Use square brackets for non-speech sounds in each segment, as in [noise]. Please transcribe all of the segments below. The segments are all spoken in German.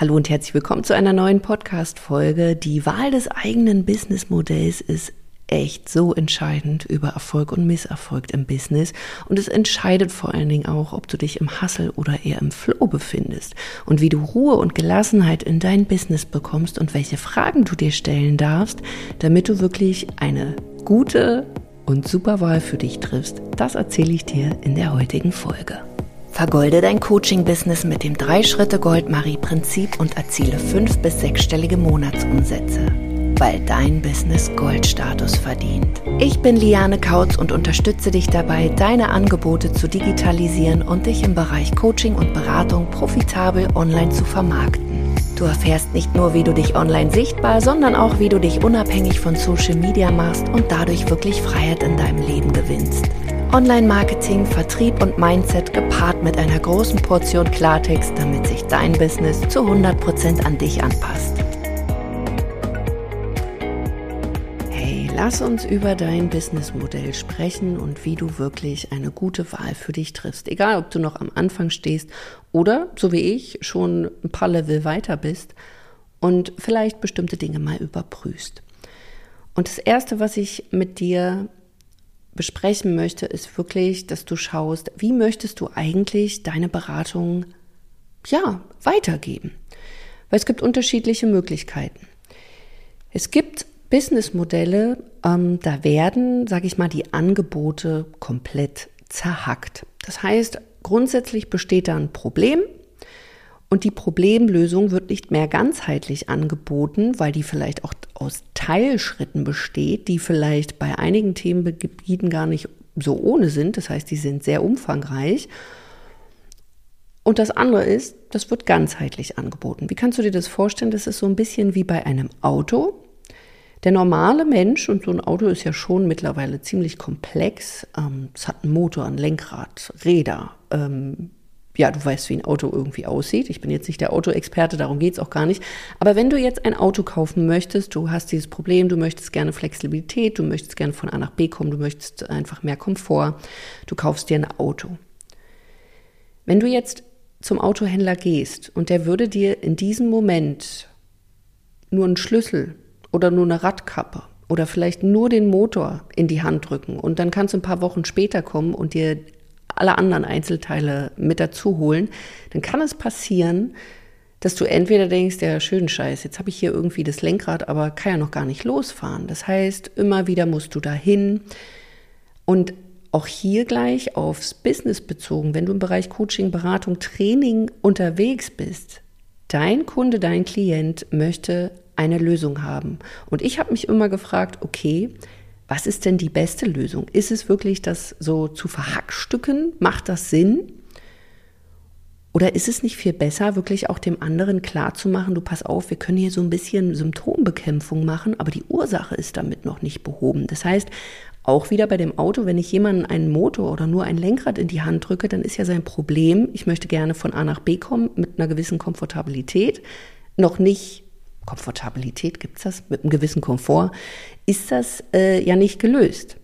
Hallo und herzlich willkommen zu einer neuen Podcast-Folge. Die Wahl des eigenen Businessmodells ist echt so entscheidend über Erfolg und Misserfolg im Business. Und es entscheidet vor allen Dingen auch, ob du dich im Hassel oder eher im Flow befindest und wie du Ruhe und Gelassenheit in dein Business bekommst und welche Fragen du dir stellen darfst, damit du wirklich eine gute und super Wahl für dich triffst. Das erzähle ich dir in der heutigen Folge. Vergolde dein Coaching-Business mit dem 3-Schritte-Gold-Marie-Prinzip und erziele fünf- bis sechsstellige Monatsumsätze, weil dein Business Goldstatus verdient. Ich bin Liane Kautz und unterstütze dich dabei, deine Angebote zu digitalisieren und dich im Bereich Coaching und Beratung profitabel online zu vermarkten. Du erfährst nicht nur, wie du dich online sichtbar, sondern auch, wie du dich unabhängig von Social Media machst und dadurch wirklich Freiheit in deinem Leben gewinnst. Online-Marketing, Vertrieb und Mindset gepaart mit einer großen Portion Klartext, damit sich dein Business zu 100% an dich anpasst. Hey, lass uns über dein Businessmodell sprechen und wie du wirklich eine gute Wahl für dich triffst. Egal, ob du noch am Anfang stehst oder, so wie ich, schon ein paar Level weiter bist und vielleicht bestimmte Dinge mal überprüfst. Und das Erste, was ich mit dir besprechen möchte, ist wirklich, dass du schaust, wie möchtest du eigentlich deine Beratung ja, weitergeben? Weil es gibt unterschiedliche Möglichkeiten. Es gibt Businessmodelle, ähm, da werden, sage ich mal, die Angebote komplett zerhackt. Das heißt, grundsätzlich besteht da ein Problem und die Problemlösung wird nicht mehr ganzheitlich angeboten, weil die vielleicht auch aus Teilschritten besteht, die vielleicht bei einigen Themengebieten gar nicht so ohne sind. Das heißt, die sind sehr umfangreich. Und das andere ist, das wird ganzheitlich angeboten. Wie kannst du dir das vorstellen? Das ist so ein bisschen wie bei einem Auto. Der normale Mensch, und so ein Auto ist ja schon mittlerweile ziemlich komplex, ähm, es hat einen Motor, ein Lenkrad, Räder, ähm, ja, du weißt, wie ein Auto irgendwie aussieht. Ich bin jetzt nicht der Autoexperte, darum geht es auch gar nicht. Aber wenn du jetzt ein Auto kaufen möchtest, du hast dieses Problem, du möchtest gerne Flexibilität, du möchtest gerne von A nach B kommen, du möchtest einfach mehr Komfort, du kaufst dir ein Auto. Wenn du jetzt zum Autohändler gehst und der würde dir in diesem Moment nur einen Schlüssel oder nur eine Radkappe oder vielleicht nur den Motor in die Hand drücken und dann kannst du ein paar Wochen später kommen und dir alle anderen Einzelteile mit dazu holen, dann kann es passieren, dass du entweder denkst, ja, schön Scheiß, jetzt habe ich hier irgendwie das Lenkrad, aber kann ja noch gar nicht losfahren. Das heißt, immer wieder musst du dahin. Und auch hier gleich aufs Business bezogen, wenn du im Bereich Coaching, Beratung, Training unterwegs bist, dein Kunde, dein Klient möchte eine Lösung haben. Und ich habe mich immer gefragt, okay, was ist denn die beste Lösung? Ist es wirklich das so zu verhackstücken? Macht das Sinn? Oder ist es nicht viel besser, wirklich auch dem anderen klarzumachen, du pass auf, wir können hier so ein bisschen Symptombekämpfung machen, aber die Ursache ist damit noch nicht behoben. Das heißt, auch wieder bei dem Auto, wenn ich jemanden einen Motor oder nur ein Lenkrad in die Hand drücke, dann ist ja sein Problem, ich möchte gerne von A nach B kommen mit einer gewissen Komfortabilität, noch nicht Komfortabilität, gibt es das mit einem gewissen Komfort, ist das äh, ja nicht gelöst.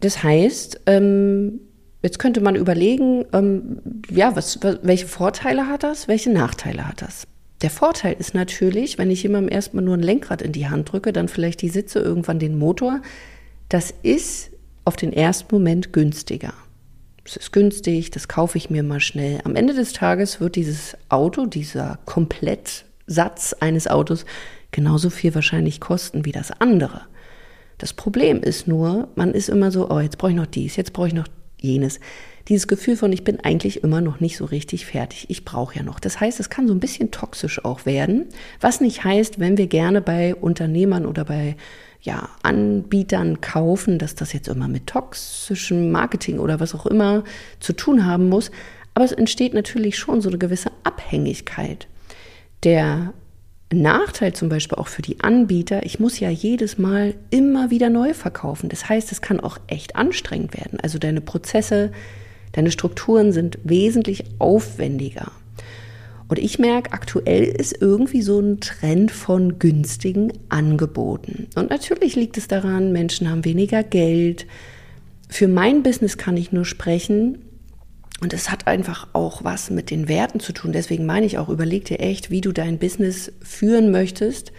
Das heißt, ähm, jetzt könnte man überlegen, ähm, ja, was, welche Vorteile hat das, welche Nachteile hat das? Der Vorteil ist natürlich, wenn ich jemandem erstmal nur ein Lenkrad in die Hand drücke, dann vielleicht die Sitze, irgendwann den Motor. Das ist auf den ersten Moment günstiger. Es ist günstig, das kaufe ich mir mal schnell. Am Ende des Tages wird dieses Auto, dieser komplett Satz eines Autos genauso viel wahrscheinlich kosten wie das andere. Das Problem ist nur, man ist immer so, oh, jetzt brauche ich noch dies, jetzt brauche ich noch jenes. Dieses Gefühl von, ich bin eigentlich immer noch nicht so richtig fertig, ich brauche ja noch. Das heißt, es kann so ein bisschen toxisch auch werden, was nicht heißt, wenn wir gerne bei Unternehmern oder bei ja, Anbietern kaufen, dass das jetzt immer mit toxischem Marketing oder was auch immer zu tun haben muss. Aber es entsteht natürlich schon so eine gewisse Abhängigkeit. Der Nachteil zum Beispiel auch für die Anbieter, ich muss ja jedes Mal immer wieder neu verkaufen. Das heißt, es kann auch echt anstrengend werden. Also deine Prozesse, deine Strukturen sind wesentlich aufwendiger. Und ich merke, aktuell ist irgendwie so ein Trend von günstigen Angeboten. Und natürlich liegt es daran, Menschen haben weniger Geld. Für mein Business kann ich nur sprechen, Und es hat einfach auch was mit den Werten zu tun. Deswegen meine ich auch, überleg dir echt, wie du dein Business führen möchtest,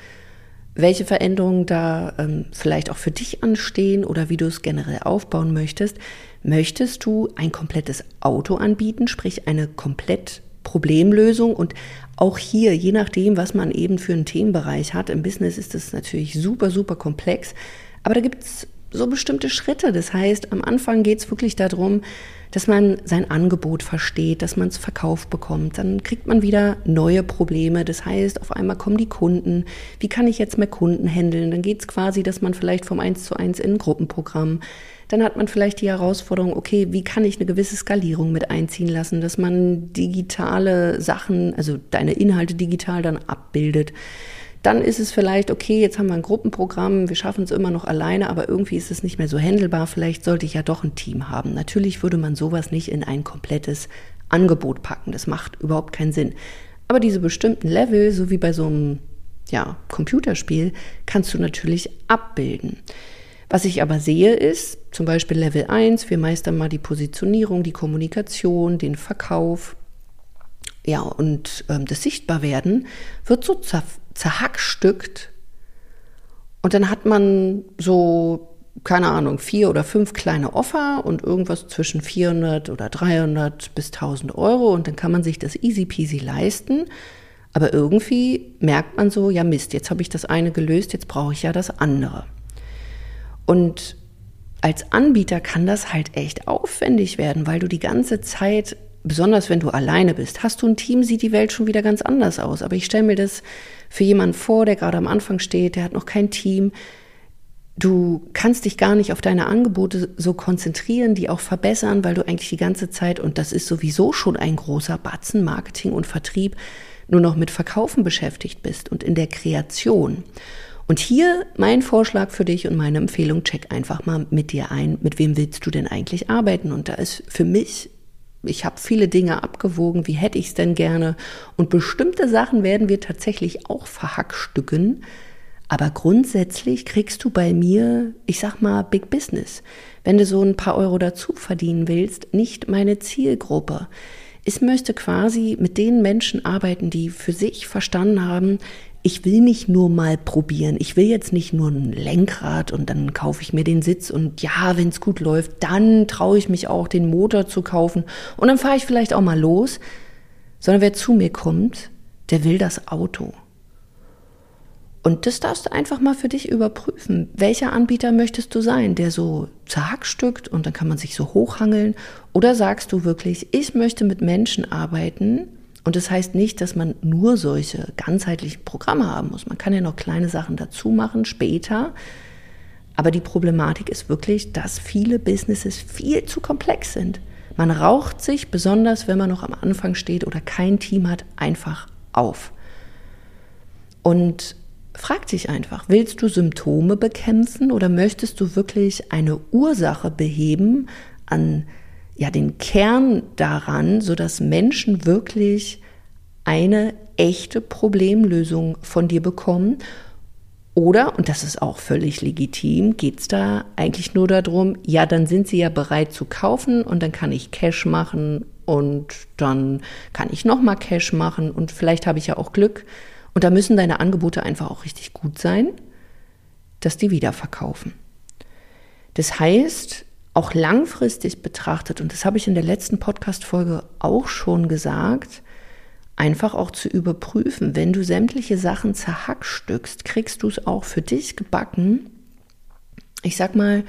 welche Veränderungen da ähm, vielleicht auch für dich anstehen oder wie du es generell aufbauen möchtest. Möchtest du ein komplettes Auto anbieten, sprich eine komplett Problemlösung und auch hier, je nachdem, was man eben für einen Themenbereich hat, im Business ist das natürlich super, super komplex. Aber da gibt es so bestimmte Schritte. Das heißt, am Anfang geht es wirklich darum, dass man sein Angebot versteht, dass man es verkauft bekommt. Dann kriegt man wieder neue Probleme. Das heißt, auf einmal kommen die Kunden. Wie kann ich jetzt mehr Kunden handeln? Dann geht es quasi, dass man vielleicht vom 1 zu 1 in ein Gruppenprogramm dann hat man vielleicht die Herausforderung, okay, wie kann ich eine gewisse Skalierung mit einziehen lassen, dass man digitale Sachen, also deine Inhalte digital dann abbildet. Dann ist es vielleicht, okay, jetzt haben wir ein Gruppenprogramm, wir schaffen es immer noch alleine, aber irgendwie ist es nicht mehr so händelbar. Vielleicht sollte ich ja doch ein Team haben. Natürlich würde man sowas nicht in ein komplettes Angebot packen. Das macht überhaupt keinen Sinn. Aber diese bestimmten Level, so wie bei so einem ja, Computerspiel, kannst du natürlich abbilden. Was ich aber sehe ist, zum Beispiel Level 1, wir meistern mal die Positionierung, die Kommunikation, den Verkauf, ja, und ähm, das Sichtbarwerden wird so zerhackstückt. Und dann hat man so, keine Ahnung, vier oder fünf kleine Offer und irgendwas zwischen 400 oder 300 bis 1000 Euro. Und dann kann man sich das easy peasy leisten. Aber irgendwie merkt man so, ja Mist, jetzt habe ich das eine gelöst, jetzt brauche ich ja das andere. Und als Anbieter kann das halt echt aufwendig werden, weil du die ganze Zeit besonders wenn du alleine bist. Hast du ein Team, sieht die Welt schon wieder ganz anders aus. Aber ich stelle mir das für jemanden vor, der gerade am Anfang steht, der hat noch kein Team. Du kannst dich gar nicht auf deine Angebote so konzentrieren, die auch verbessern, weil du eigentlich die ganze Zeit, und das ist sowieso schon ein großer Batzen, Marketing und Vertrieb, nur noch mit Verkaufen beschäftigt bist und in der Kreation. Und hier mein Vorschlag für dich und meine Empfehlung, check einfach mal mit dir ein, mit wem willst du denn eigentlich arbeiten? Und da ist für mich ich habe viele Dinge abgewogen, wie hätte ich es denn gerne. Und bestimmte Sachen werden wir tatsächlich auch verhackstücken. Aber grundsätzlich kriegst du bei mir, ich sag mal, Big Business. Wenn du so ein paar Euro dazu verdienen willst, nicht meine Zielgruppe. Ich möchte quasi mit den Menschen arbeiten, die für sich verstanden haben, ich will nicht nur mal probieren. Ich will jetzt nicht nur ein Lenkrad und dann kaufe ich mir den Sitz und ja, wenn es gut läuft, dann traue ich mich auch, den Motor zu kaufen und dann fahre ich vielleicht auch mal los. Sondern wer zu mir kommt, der will das Auto. Und das darfst du einfach mal für dich überprüfen. Welcher Anbieter möchtest du sein, der so zerhackstückt und dann kann man sich so hochhangeln? Oder sagst du wirklich, ich möchte mit Menschen arbeiten, und das heißt nicht, dass man nur solche ganzheitlichen Programme haben muss. Man kann ja noch kleine Sachen dazu machen später. Aber die Problematik ist wirklich, dass viele Businesses viel zu komplex sind. Man raucht sich, besonders wenn man noch am Anfang steht oder kein Team hat, einfach auf. Und frag dich einfach, willst du Symptome bekämpfen oder möchtest du wirklich eine Ursache beheben an ja den Kern daran, so dass Menschen wirklich eine echte Problemlösung von dir bekommen. Oder, und das ist auch völlig legitim, geht es da eigentlich nur darum, ja, dann sind sie ja bereit zu kaufen und dann kann ich Cash machen und dann kann ich nochmal Cash machen und vielleicht habe ich ja auch Glück. Und da müssen deine Angebote einfach auch richtig gut sein, dass die wiederverkaufen. Das heißt, auch langfristig betrachtet, und das habe ich in der letzten Podcast-Folge auch schon gesagt, einfach auch zu überprüfen, wenn du sämtliche Sachen zerhackstückst, kriegst du es auch für dich gebacken. Ich sag mal,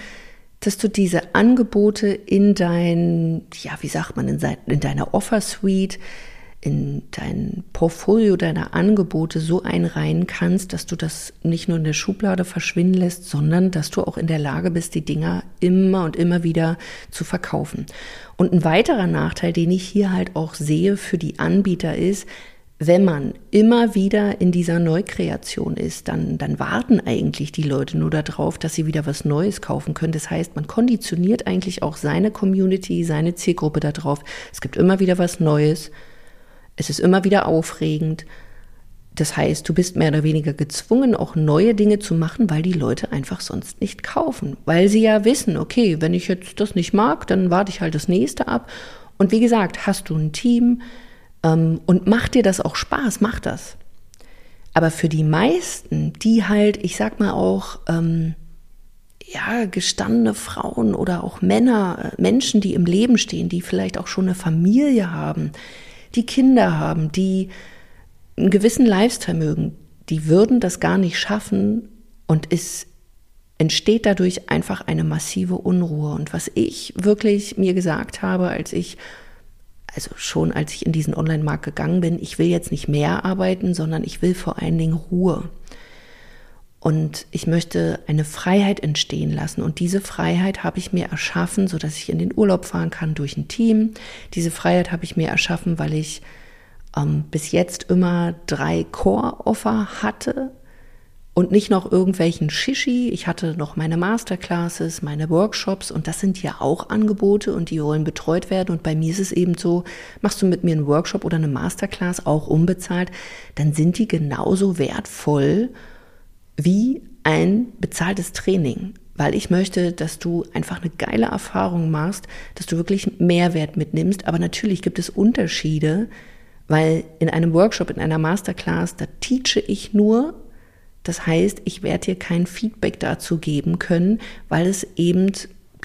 dass du diese Angebote in dein, ja, wie sagt man, in, in deiner Offer Suite in dein Portfolio deiner Angebote so einreihen kannst, dass du das nicht nur in der Schublade verschwinden lässt, sondern dass du auch in der Lage bist, die Dinger immer und immer wieder zu verkaufen. Und ein weiterer Nachteil, den ich hier halt auch sehe für die Anbieter ist, wenn man immer wieder in dieser Neukreation ist, dann, dann warten eigentlich die Leute nur darauf, dass sie wieder was Neues kaufen können. Das heißt, man konditioniert eigentlich auch seine Community, seine Zielgruppe darauf. Es gibt immer wieder was Neues es ist immer wieder aufregend. Das heißt, du bist mehr oder weniger gezwungen, auch neue Dinge zu machen, weil die Leute einfach sonst nicht kaufen. Weil sie ja wissen, okay, wenn ich jetzt das nicht mag, dann warte ich halt das nächste ab. Und wie gesagt, hast du ein Team ähm, und macht dir das auch Spaß, mach das. Aber für die meisten, die halt, ich sag mal auch, ähm, ja, gestandene Frauen oder auch Männer, äh, Menschen, die im Leben stehen, die vielleicht auch schon eine Familie haben, die Kinder haben, die einen gewissen Lifestyle mögen, die würden das gar nicht schaffen und es entsteht dadurch einfach eine massive Unruhe. Und was ich wirklich mir gesagt habe, als ich, also schon als ich in diesen Online-Markt gegangen bin, ich will jetzt nicht mehr arbeiten, sondern ich will vor allen Dingen Ruhe. Und ich möchte eine Freiheit entstehen lassen. Und diese Freiheit habe ich mir erschaffen, so dass ich in den Urlaub fahren kann durch ein Team. Diese Freiheit habe ich mir erschaffen, weil ich ähm, bis jetzt immer drei Core-Offer hatte und nicht noch irgendwelchen Shishi. Ich hatte noch meine Masterclasses, meine Workshops und das sind ja auch Angebote und die wollen betreut werden. Und bei mir ist es eben so, machst du mit mir einen Workshop oder eine Masterclass auch unbezahlt, dann sind die genauso wertvoll wie ein bezahltes Training, weil ich möchte, dass du einfach eine geile Erfahrung machst, dass du wirklich Mehrwert mitnimmst. Aber natürlich gibt es Unterschiede, weil in einem Workshop, in einer Masterclass, da teache ich nur. Das heißt, ich werde dir kein Feedback dazu geben können, weil es eben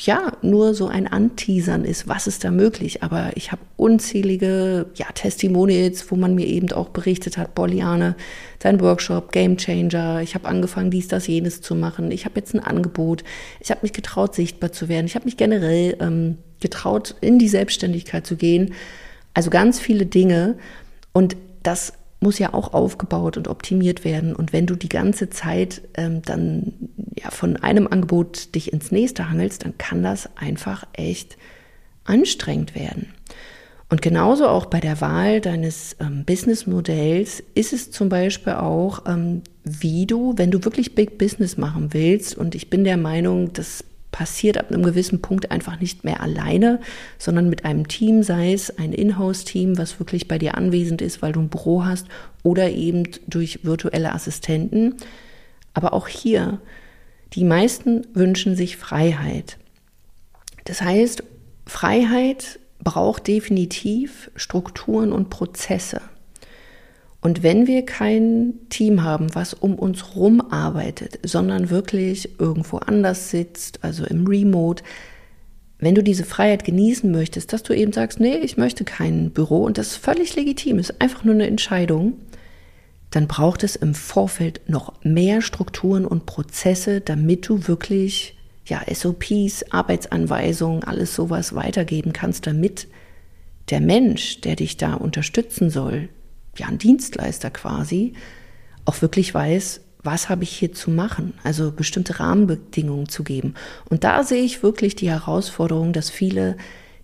ja, nur so ein Anteasern ist, was ist da möglich. Aber ich habe unzählige ja, Testimonials, wo man mir eben auch berichtet hat, Bolliane, sein Workshop, Game Changer, ich habe angefangen, dies, das, jenes zu machen. Ich habe jetzt ein Angebot. Ich habe mich getraut, sichtbar zu werden. Ich habe mich generell ähm, getraut, in die Selbstständigkeit zu gehen. Also ganz viele Dinge. Und das muss ja auch aufgebaut und optimiert werden. Und wenn du die ganze Zeit ähm, dann ja von einem Angebot dich ins nächste hangelst, dann kann das einfach echt anstrengend werden. Und genauso auch bei der Wahl deines ähm, Businessmodells ist es zum Beispiel auch, ähm, wie du, wenn du wirklich Big Business machen willst, und ich bin der Meinung, das passiert ab einem gewissen Punkt einfach nicht mehr alleine, sondern mit einem Team, sei es ein Inhouse-Team, was wirklich bei dir anwesend ist, weil du ein Büro hast, oder eben durch virtuelle Assistenten. Aber auch hier, die meisten wünschen sich Freiheit. Das heißt, Freiheit braucht definitiv Strukturen und Prozesse. Und wenn wir kein Team haben, was um uns rum arbeitet, sondern wirklich irgendwo anders sitzt, also im Remote, wenn du diese Freiheit genießen möchtest, dass du eben sagst, nee, ich möchte kein Büro und das ist völlig legitim, ist einfach nur eine Entscheidung, dann braucht es im Vorfeld noch mehr Strukturen und Prozesse, damit du wirklich ja SOPs, Arbeitsanweisungen, alles sowas weitergeben kannst, damit der Mensch, der dich da unterstützen soll, ja ein Dienstleister quasi, auch wirklich weiß, was habe ich hier zu machen, also bestimmte Rahmenbedingungen zu geben. Und da sehe ich wirklich die Herausforderung, dass viele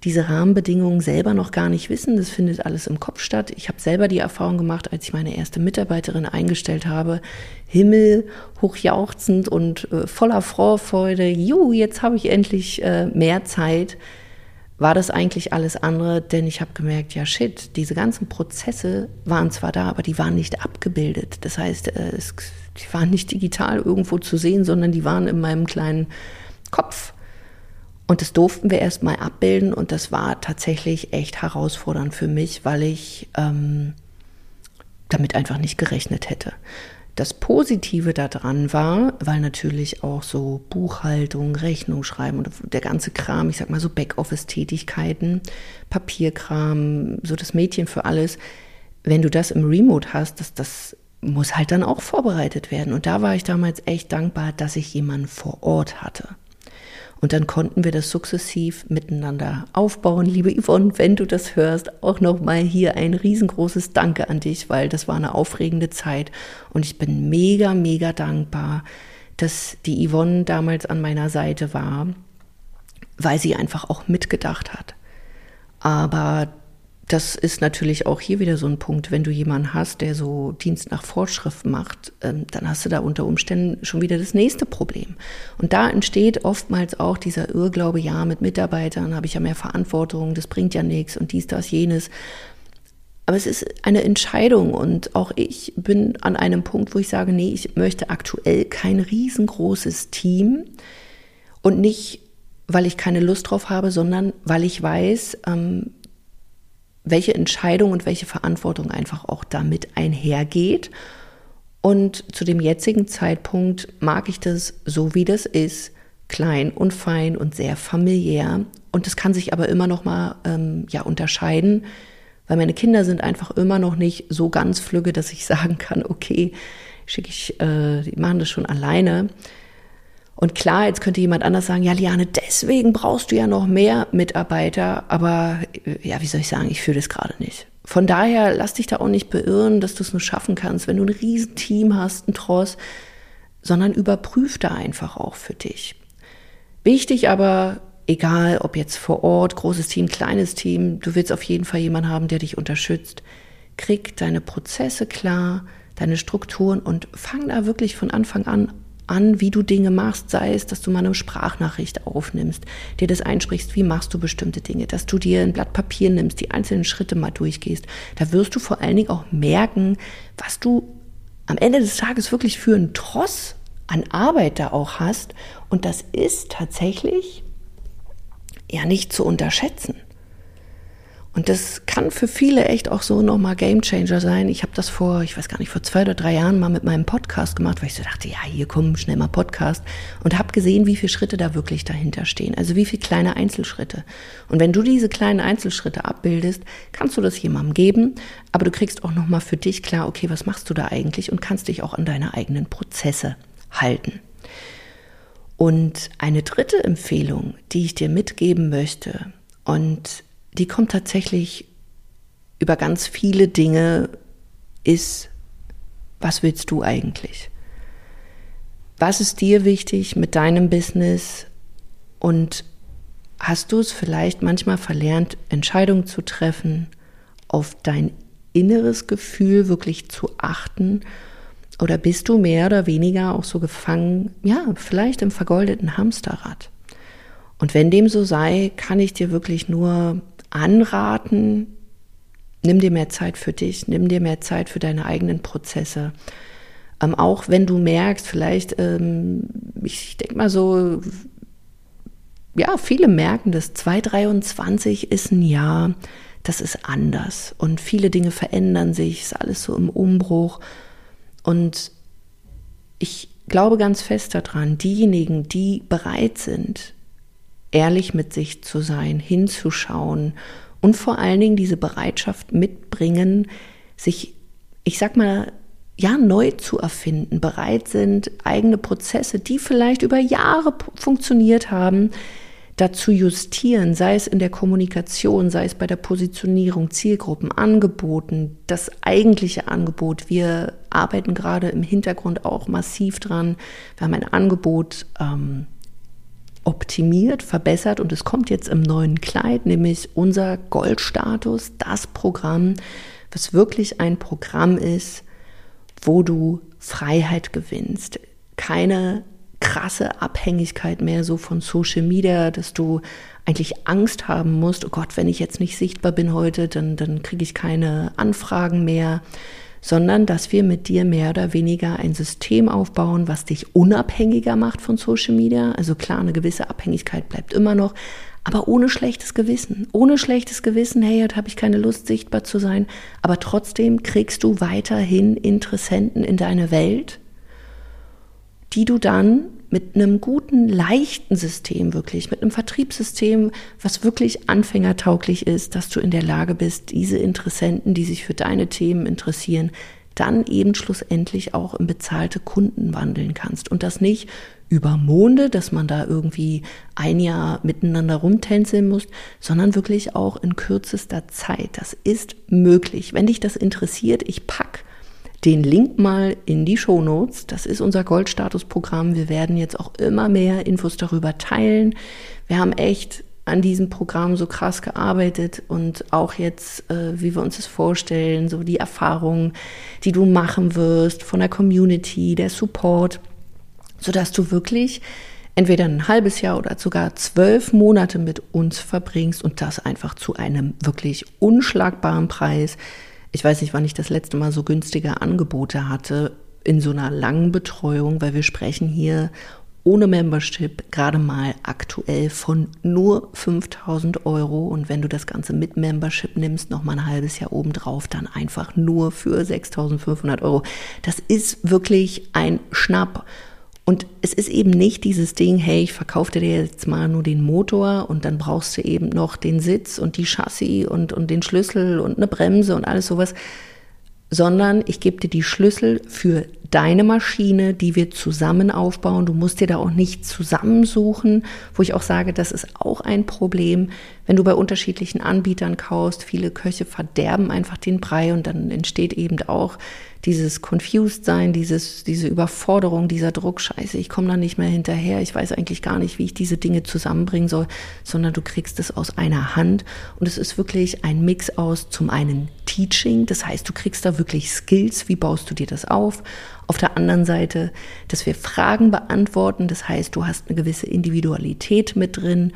diese Rahmenbedingungen selber noch gar nicht wissen. Das findet alles im Kopf statt. Ich habe selber die Erfahrung gemacht, als ich meine erste Mitarbeiterin eingestellt habe, Himmel hochjauchzend und äh, voller Vorfreude, juhu, jetzt habe ich endlich äh, mehr Zeit war das eigentlich alles andere, denn ich habe gemerkt, ja shit, diese ganzen Prozesse waren zwar da, aber die waren nicht abgebildet. Das heißt, äh, es, die waren nicht digital irgendwo zu sehen, sondern die waren in meinem kleinen Kopf. Und das durften wir erst mal abbilden und das war tatsächlich echt herausfordernd für mich, weil ich ähm, damit einfach nicht gerechnet hätte. Das Positive daran war, weil natürlich auch so Buchhaltung, Rechnung schreiben und der ganze Kram, ich sag mal so Backoffice-Tätigkeiten, Papierkram, so das Mädchen für alles, wenn du das im Remote hast, das, das muss halt dann auch vorbereitet werden. Und da war ich damals echt dankbar, dass ich jemanden vor Ort hatte. Und dann konnten wir das sukzessiv miteinander aufbauen. Liebe Yvonne, wenn du das hörst, auch nochmal hier ein riesengroßes Danke an dich, weil das war eine aufregende Zeit. Und ich bin mega, mega dankbar, dass die Yvonne damals an meiner Seite war, weil sie einfach auch mitgedacht hat. Aber das ist natürlich auch hier wieder so ein Punkt, wenn du jemanden hast, der so Dienst nach Vorschrift macht, ähm, dann hast du da unter Umständen schon wieder das nächste Problem. Und da entsteht oftmals auch dieser Irrglaube, ja, mit Mitarbeitern habe ich ja mehr Verantwortung, das bringt ja nichts und dies, das, jenes. Aber es ist eine Entscheidung und auch ich bin an einem Punkt, wo ich sage, nee, ich möchte aktuell kein riesengroßes Team und nicht, weil ich keine Lust drauf habe, sondern weil ich weiß, ähm, welche Entscheidung und welche Verantwortung einfach auch damit einhergeht. Und zu dem jetzigen Zeitpunkt mag ich das so, wie das ist, klein und fein und sehr familiär. Und es kann sich aber immer noch mal ähm, ja unterscheiden, weil meine Kinder sind einfach immer noch nicht so ganz flügge, dass ich [laughs] sagen kann, okay, schicke ich, äh, die machen das schon alleine. Und klar, jetzt könnte jemand anders sagen, ja, Liane, deswegen brauchst du ja noch mehr Mitarbeiter, aber äh, ja, wie soll ich sagen, ich fühle das gerade nicht. Von daher lass dich da auch nicht beirren, dass du es nur schaffen kannst, wenn du ein Riesenteam hast, ein Tross, sondern überprüf da einfach auch für dich. Wichtig aber, egal ob jetzt vor Ort, großes Team, kleines Team, du willst auf jeden Fall jemanden haben, der dich unterstützt. Krieg deine Prozesse klar, deine Strukturen und fang da wirklich von Anfang an an, wie du Dinge machst, sei es, dass du mal eine Sprachnachricht aufnimmst, dir das einsprichst, wie machst du bestimmte Dinge, dass du dir ein Blatt Papier nimmst, die einzelnen Schritte mal durchgehst. Da wirst du vor allen Dingen auch merken, was du am Ende des Tages wirklich für einen Tross an Arbeit da auch hast. Und das ist tatsächlich ja nicht zu unterschätzen. Und das kann für viele echt auch so nochmal Gamechanger sein. Ich habe das vor, ich weiß gar nicht, vor zwei oder drei Jahren mal mit meinem Podcast gemacht, weil ich so dachte, ja, hier komm, schnell mal Podcast. Und habe gesehen, wie viele Schritte da wirklich dahinter stehen. Also wie viele kleine Einzelschritte. Und wenn du diese kleinen Einzelschritte abbildest, kannst du das jemandem geben. Aber du kriegst auch nochmal für dich klar, okay, was machst du da eigentlich? Und kannst dich auch an deine eigenen Prozesse halten. Und eine dritte Empfehlung, die ich dir mitgeben möchte, und die kommt tatsächlich über ganz viele Dinge, ist, was willst du eigentlich? Was ist dir wichtig mit deinem Business? Und hast du es vielleicht manchmal verlernt, Entscheidungen zu treffen, auf dein inneres Gefühl wirklich zu achten? Oder bist du mehr oder weniger auch so gefangen, ja, vielleicht im vergoldeten Hamsterrad? Und wenn dem so sei, kann ich dir wirklich nur anraten, nimm dir mehr Zeit für dich, nimm dir mehr Zeit für deine eigenen Prozesse. Ähm, auch wenn du merkst, vielleicht, ähm, ich denke mal so, ja, viele merken dass 2023 ist ein Jahr, das ist anders und viele Dinge verändern sich, ist alles so im Umbruch. Und ich glaube ganz fest daran, diejenigen, die bereit sind, ehrlich mit sich zu sein, hinzuschauen und vor allen Dingen diese Bereitschaft mitbringen, sich, ich sag mal, ja, neu zu erfinden, bereit sind, eigene Prozesse, die vielleicht über Jahre funktioniert haben, dazu justieren, sei es in der Kommunikation, sei es bei der Positionierung, Zielgruppen, Angeboten, das eigentliche Angebot. Wir arbeiten gerade im Hintergrund auch massiv dran. Wir haben ein Angebot ähm, optimiert, verbessert und es kommt jetzt im neuen Kleid, nämlich unser Goldstatus, das Programm, was wirklich ein Programm ist, wo du Freiheit gewinnst. Keine krasse Abhängigkeit mehr so von Social Media, dass du eigentlich Angst haben musst, oh Gott, wenn ich jetzt nicht sichtbar bin heute, dann, dann kriege ich keine Anfragen mehr sondern dass wir mit dir mehr oder weniger ein System aufbauen, was dich unabhängiger macht von Social Media. Also klar, eine gewisse Abhängigkeit bleibt immer noch, aber ohne schlechtes Gewissen. Ohne schlechtes Gewissen, hey, jetzt habe ich keine Lust, sichtbar zu sein, aber trotzdem kriegst du weiterhin Interessenten in deine Welt, die du dann mit einem guten, leichten System wirklich, mit einem Vertriebssystem, was wirklich anfängertauglich ist, dass du in der Lage bist, diese Interessenten, die sich für deine Themen interessieren, dann eben schlussendlich auch in bezahlte Kunden wandeln kannst. Und das nicht über Monde, dass man da irgendwie ein Jahr miteinander rumtänzeln muss, sondern wirklich auch in kürzester Zeit. Das ist möglich. Wenn dich das interessiert, ich pack den Link mal in die Show Notes. Das ist unser Goldstatus-Programm. Wir werden jetzt auch immer mehr Infos darüber teilen. Wir haben echt an diesem Programm so krass gearbeitet und auch jetzt, äh, wie wir uns das vorstellen, so die Erfahrungen, die du machen wirst von der Community, der Support, sodass du wirklich entweder ein halbes Jahr oder sogar zwölf Monate mit uns verbringst und das einfach zu einem wirklich unschlagbaren Preis ich weiß nicht, wann ich das letzte Mal so günstige Angebote hatte in so einer langen Betreuung, weil wir sprechen hier ohne Membership gerade mal aktuell von nur 5000 Euro. Und wenn du das Ganze mit Membership nimmst, noch mal ein halbes Jahr obendrauf, dann einfach nur für 6500 Euro. Das ist wirklich ein Schnapp. Und es ist eben nicht dieses Ding, hey, ich verkaufe dir jetzt mal nur den Motor und dann brauchst du eben noch den Sitz und die Chassis und, und den Schlüssel und eine Bremse und alles sowas, sondern ich gebe dir die Schlüssel für deine Maschine, die wir zusammen aufbauen. Du musst dir da auch nicht zusammensuchen, wo ich auch sage, das ist auch ein Problem, wenn du bei unterschiedlichen Anbietern kaufst. Viele Köche verderben einfach den Brei und dann entsteht eben auch dieses Confused sein, dieses, diese Überforderung, dieser Druck, scheiße, ich komme da nicht mehr hinterher, ich weiß eigentlich gar nicht, wie ich diese Dinge zusammenbringen soll, sondern du kriegst es aus einer Hand und es ist wirklich ein Mix aus zum einen Teaching, das heißt, du kriegst da wirklich Skills, wie baust du dir das auf? Auf der anderen Seite, dass wir Fragen beantworten, das heißt, du hast eine gewisse Individualität mit drin.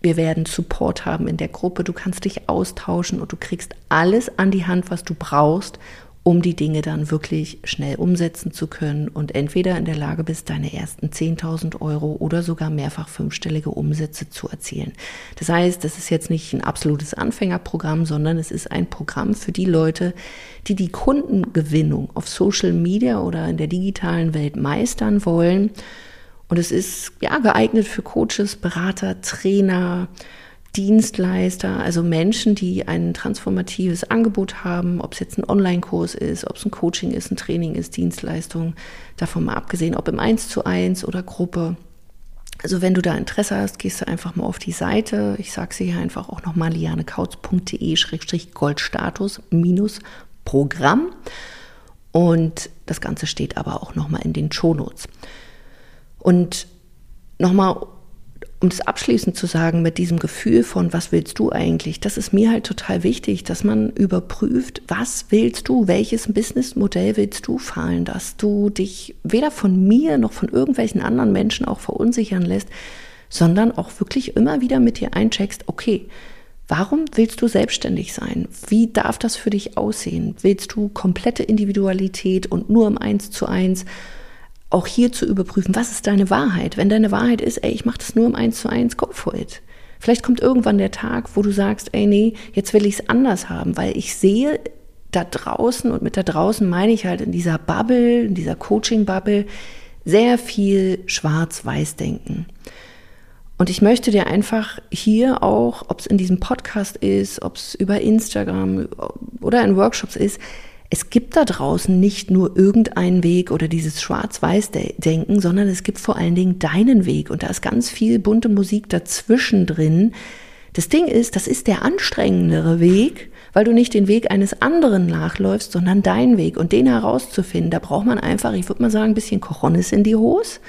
Wir werden Support haben in der Gruppe, du kannst dich austauschen und du kriegst alles an die Hand, was du brauchst, um die Dinge dann wirklich schnell umsetzen zu können und entweder in der Lage bist, deine ersten 10.000 Euro oder sogar mehrfach fünfstellige Umsätze zu erzielen. Das heißt, das ist jetzt nicht ein absolutes Anfängerprogramm, sondern es ist ein Programm für die Leute, die die Kundengewinnung auf Social Media oder in der digitalen Welt meistern wollen. Und es ist ja geeignet für Coaches, Berater, Trainer, Dienstleister, also Menschen, die ein transformatives Angebot haben, ob es jetzt ein Online-Kurs ist, ob es ein Coaching ist, ein Training ist, Dienstleistung, davon mal abgesehen, ob im 1 zu 1 oder Gruppe. Also wenn du da Interesse hast, gehst du einfach mal auf die Seite. Ich sage sie hier einfach auch nochmal lianekautz.de-goldstatus-programm. Und das Ganze steht aber auch nochmal in den Shownotes. Und nochmal um das abschließend zu sagen, mit diesem Gefühl von, was willst du eigentlich, das ist mir halt total wichtig, dass man überprüft, was willst du, welches Businessmodell willst du fahren, dass du dich weder von mir noch von irgendwelchen anderen Menschen auch verunsichern lässt, sondern auch wirklich immer wieder mit dir eincheckst, okay, Warum willst du selbstständig sein? Wie darf das für dich aussehen? Willst du komplette Individualität und nur im Eins zu eins? Auch hier zu überprüfen, was ist deine Wahrheit? Wenn deine Wahrheit ist, ey, ich mache das nur im Eins zu eins, go for it. Vielleicht kommt irgendwann der Tag, wo du sagst, ey, nee, jetzt will ich es anders haben, weil ich sehe da draußen und mit da draußen meine ich halt in dieser Bubble, in dieser Coaching-Bubble, sehr viel Schwarz-Weiß-Denken. Und ich möchte dir einfach hier auch, ob es in diesem Podcast ist, ob es über Instagram oder in Workshops ist, es gibt da draußen nicht nur irgendeinen Weg oder dieses Schwarz-Weiß-Denken, sondern es gibt vor allen Dingen deinen Weg und da ist ganz viel bunte Musik dazwischen drin. Das Ding ist, das ist der anstrengendere Weg, weil du nicht den Weg eines anderen nachläufst, sondern deinen Weg und den herauszufinden, da braucht man einfach, ich würde mal sagen, ein bisschen Cojones in die Hose.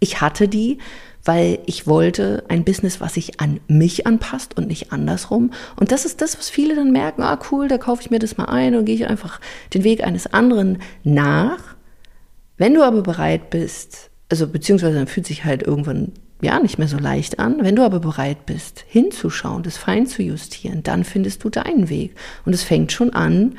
Ich hatte die, weil ich wollte ein Business, was sich an mich anpasst und nicht andersrum. Und das ist das, was viele dann merken, ah cool, da kaufe ich mir das mal ein und gehe ich einfach den Weg eines anderen nach. Wenn du aber bereit bist, also beziehungsweise dann fühlt sich halt irgendwann ja nicht mehr so leicht an. Wenn du aber bereit bist, hinzuschauen, das fein zu justieren, dann findest du deinen Weg. Und es fängt schon an,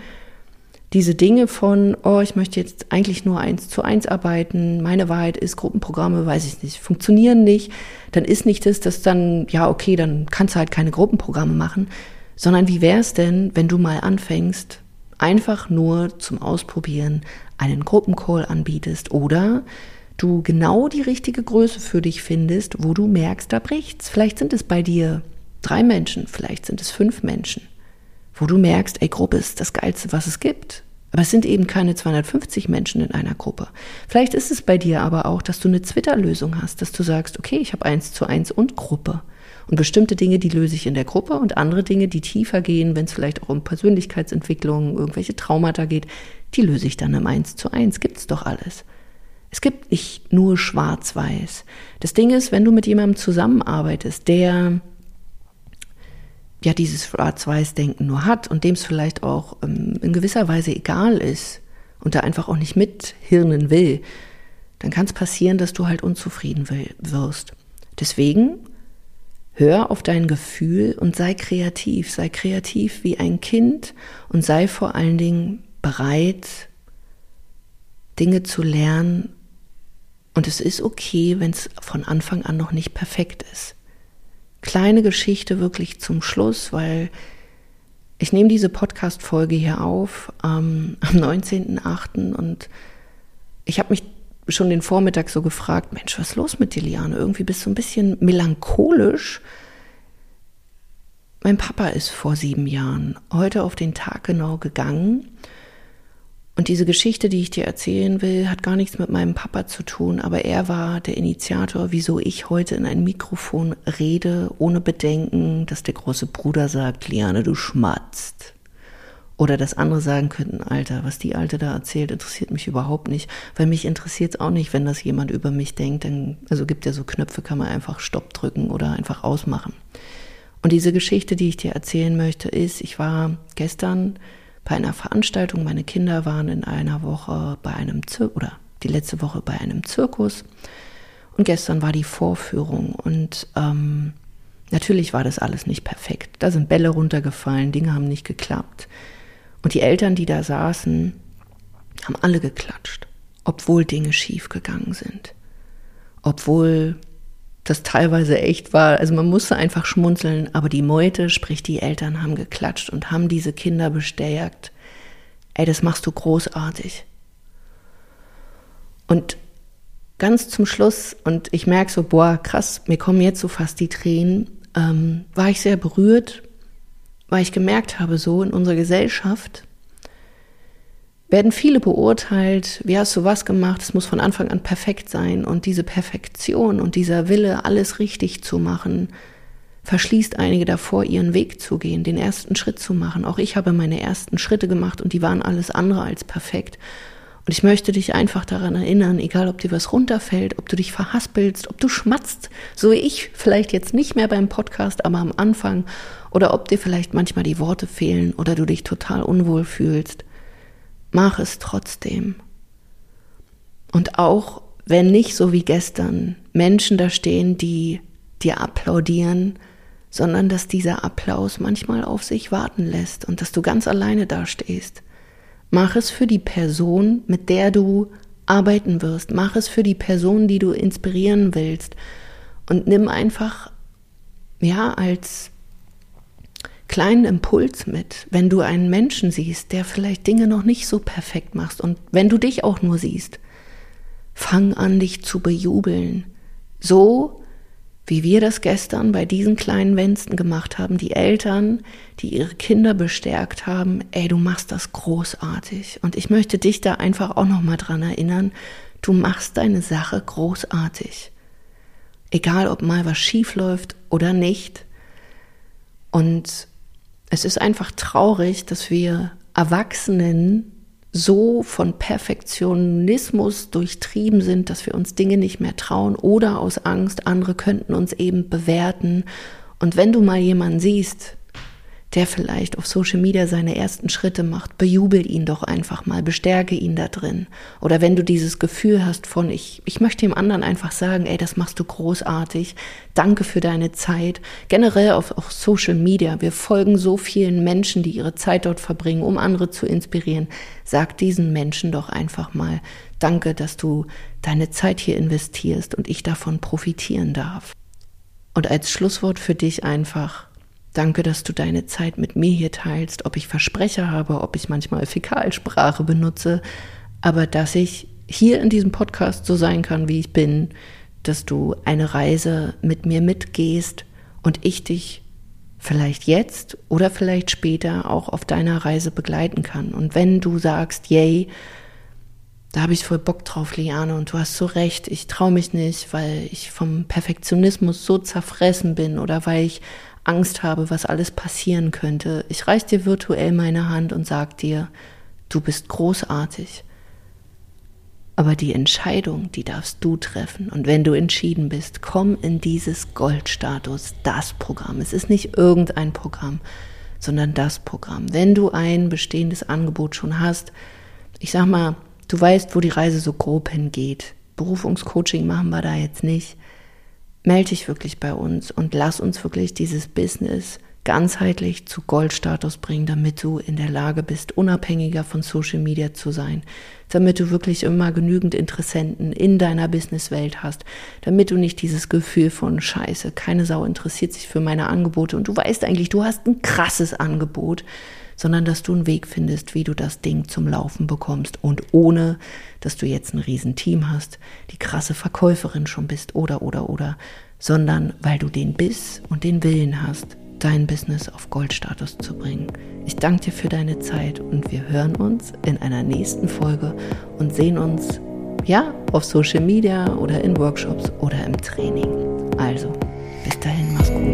diese Dinge von, oh, ich möchte jetzt eigentlich nur eins zu eins arbeiten, meine Wahrheit ist, Gruppenprogramme, weiß ich nicht, funktionieren nicht, dann ist nicht das, dass dann, ja, okay, dann kannst du halt keine Gruppenprogramme machen, sondern wie wäre es denn, wenn du mal anfängst, einfach nur zum Ausprobieren einen Gruppencall anbietest oder du genau die richtige Größe für dich findest, wo du merkst, da bricht's. Vielleicht sind es bei dir drei Menschen, vielleicht sind es fünf Menschen wo du merkst, ey, Gruppe ist das Geilste, was es gibt. Aber es sind eben keine 250 Menschen in einer Gruppe. Vielleicht ist es bei dir aber auch, dass du eine Twitter-Lösung hast, dass du sagst, okay, ich habe eins zu eins und Gruppe. Und bestimmte Dinge, die löse ich in der Gruppe und andere Dinge, die tiefer gehen, wenn es vielleicht auch um Persönlichkeitsentwicklung, irgendwelche Traumata geht, die löse ich dann im eins zu eins. Gibt's doch alles. Es gibt nicht nur schwarz-weiß. Das Ding ist, wenn du mit jemandem zusammenarbeitest, der ja dieses Schwarz-Weiß-Denken nur hat und dem es vielleicht auch ähm, in gewisser Weise egal ist und da einfach auch nicht mithirnen will, dann kann es passieren, dass du halt unzufrieden wirst. Deswegen hör auf dein Gefühl und sei kreativ, sei kreativ wie ein Kind und sei vor allen Dingen bereit, Dinge zu lernen, Und es ist okay, wenn es von Anfang an noch nicht perfekt ist. Kleine Geschichte wirklich zum Schluss, weil ich nehme diese Podcast-Folge hier auf ähm, am 19.08. und ich habe mich schon den Vormittag so gefragt, Mensch, was ist los mit dir, Liane? Irgendwie bist du ein bisschen melancholisch. Mein Papa ist vor sieben Jahren heute auf den Tag genau gegangen. Und diese Geschichte, die ich dir erzählen will, hat gar nichts mit meinem Papa zu tun, aber er war der Initiator, wieso ich heute in ein Mikrofon rede, ohne Bedenken, dass der große Bruder sagt, Liane, du schmatzt. Oder dass andere sagen könnten, Alter, was die Alte da erzählt, interessiert mich überhaupt nicht, weil mich interessiert es auch nicht, wenn das jemand über mich denkt. Dann, also gibt ja so Knöpfe, kann man einfach Stopp drücken oder einfach ausmachen. Und diese Geschichte, die ich dir erzählen möchte, ist, ich war gestern bei einer Veranstaltung, meine Kinder waren in einer Woche bei einem Zirkus, oder die letzte Woche bei einem Zirkus. Und gestern war die Vorführung und ähm, natürlich war das alles nicht perfekt. Da sind Bälle runtergefallen, Dinge haben nicht geklappt. Und die Eltern, die da saßen, haben alle geklatscht, obwohl Dinge schief gegangen sind. Obwohl das teilweise echt war, also man musste einfach schmunzeln, aber die Meute, sprich die Eltern, haben geklatscht und haben diese Kinder bestärkt. Ey, das machst du großartig. Und ganz zum Schluss, und ich merke so, boah, krass, mir kommen jetzt so fast die Tränen, ähm, war ich sehr berührt, weil ich gemerkt habe, so in unserer Gesellschaft werden viele beurteilt, wie hast du was gemacht, es muss von Anfang an perfekt sein und diese Perfektion und dieser Wille, alles richtig zu machen, verschließt einige davor, ihren Weg zu gehen, den ersten Schritt zu machen. Auch ich habe meine ersten Schritte gemacht und die waren alles andere als perfekt. Und ich möchte dich einfach daran erinnern, egal ob dir was runterfällt, ob du dich verhaspelst, ob du schmatzt, so wie ich, vielleicht jetzt nicht mehr beim Podcast, aber am Anfang, oder ob dir vielleicht manchmal die Worte fehlen oder du dich total unwohl fühlst. Mach es trotzdem. Und auch wenn nicht so wie gestern Menschen da stehen, die dir applaudieren, sondern dass dieser Applaus manchmal auf sich warten lässt und dass du ganz alleine dastehst Mach es für die Person, mit der du arbeiten wirst. Mach es für die Person, die du inspirieren willst. Und nimm einfach, ja, als kleinen Impuls mit, wenn du einen Menschen siehst, der vielleicht Dinge noch nicht so perfekt macht und wenn du dich auch nur siehst, fang an, dich zu bejubeln. So wie wir das gestern bei diesen kleinen Wensten gemacht haben, die Eltern, die ihre Kinder bestärkt haben, ey, du machst das großartig. Und ich möchte dich da einfach auch nochmal dran erinnern, du machst deine Sache großartig. Egal, ob mal was schief läuft oder nicht. Und es ist einfach traurig, dass wir Erwachsenen so von Perfektionismus durchtrieben sind, dass wir uns Dinge nicht mehr trauen oder aus Angst, andere könnten uns eben bewerten. Und wenn du mal jemanden siehst, der vielleicht auf Social Media seine ersten Schritte macht, bejubel ihn doch einfach mal, bestärke ihn da drin. Oder wenn du dieses Gefühl hast von, ich, ich möchte dem anderen einfach sagen, ey, das machst du großartig, danke für deine Zeit. Generell auf, auf Social Media, wir folgen so vielen Menschen, die ihre Zeit dort verbringen, um andere zu inspirieren. Sag diesen Menschen doch einfach mal, danke, dass du deine Zeit hier investierst und ich davon profitieren darf. Und als Schlusswort für dich einfach, Danke, dass du deine Zeit mit mir hier teilst, ob ich Versprecher habe, ob ich manchmal Fäkalsprache benutze, aber dass ich hier in diesem Podcast so sein kann, wie ich bin, dass du eine Reise mit mir mitgehst und ich dich vielleicht jetzt oder vielleicht später auch auf deiner Reise begleiten kann. Und wenn du sagst, yay, da habe ich voll Bock drauf, Liane, und du hast so recht, ich traue mich nicht, weil ich vom Perfektionismus so zerfressen bin oder weil ich Angst habe, was alles passieren könnte. Ich reiß dir virtuell meine Hand und sag dir, du bist großartig. Aber die Entscheidung, die darfst du treffen. Und wenn du entschieden bist, komm in dieses Goldstatus, das Programm. Es ist nicht irgendein Programm, sondern das Programm. Wenn du ein bestehendes Angebot schon hast, ich sag mal, du weißt, wo die Reise so grob hingeht. Berufungscoaching machen wir da jetzt nicht. Melde dich wirklich bei uns und lass uns wirklich dieses Business ganzheitlich zu Goldstatus bringen, damit du in der Lage bist, unabhängiger von Social Media zu sein, damit du wirklich immer genügend Interessenten in deiner Businesswelt hast, damit du nicht dieses Gefühl von Scheiße, keine Sau interessiert sich für meine Angebote. Und du weißt eigentlich, du hast ein krasses Angebot, sondern dass du einen Weg findest, wie du das Ding zum Laufen bekommst und ohne, dass du jetzt ein Riesenteam hast, die krasse Verkäuferin schon bist oder oder oder, sondern weil du den Biss und den Willen hast, dein Business auf Goldstatus zu bringen. Ich danke dir für deine Zeit und wir hören uns in einer nächsten Folge und sehen uns ja auf Social Media oder in Workshops oder im Training. Also, bis dahin, mach's gut.